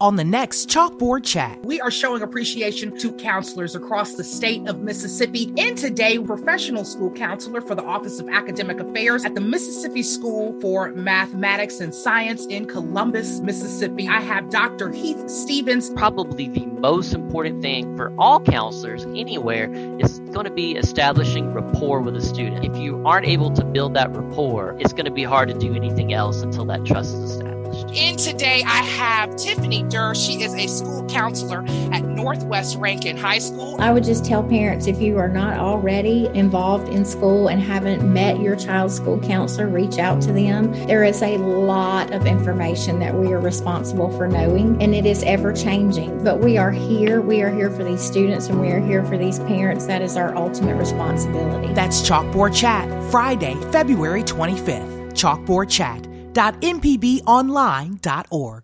on the next Chalkboard Chat. We are showing appreciation to counselors across the state of Mississippi. And today, professional school counselor for the Office of Academic Affairs at the Mississippi School for Mathematics and Science in Columbus, Mississippi. I have Dr. Heath Stevens. Probably the most important thing for all counselors anywhere is going to be establishing rapport with a student. If you aren't able to build that rapport, it's going to be hard to do anything else until that trust is established. And today I have Tiffany Durr. She is a school counselor at Northwest Rankin High School. I would just tell parents if you are not already involved in school and haven't met your child's school counselor, reach out to them. There is a lot of information that we are responsible for knowing, and it is ever changing. But we are here. We are here for these students and we are here for these parents. That is our ultimate responsibility. That's Chalkboard Chat, Friday, February 25th. Chalkboard Chat www.mpbonline.org.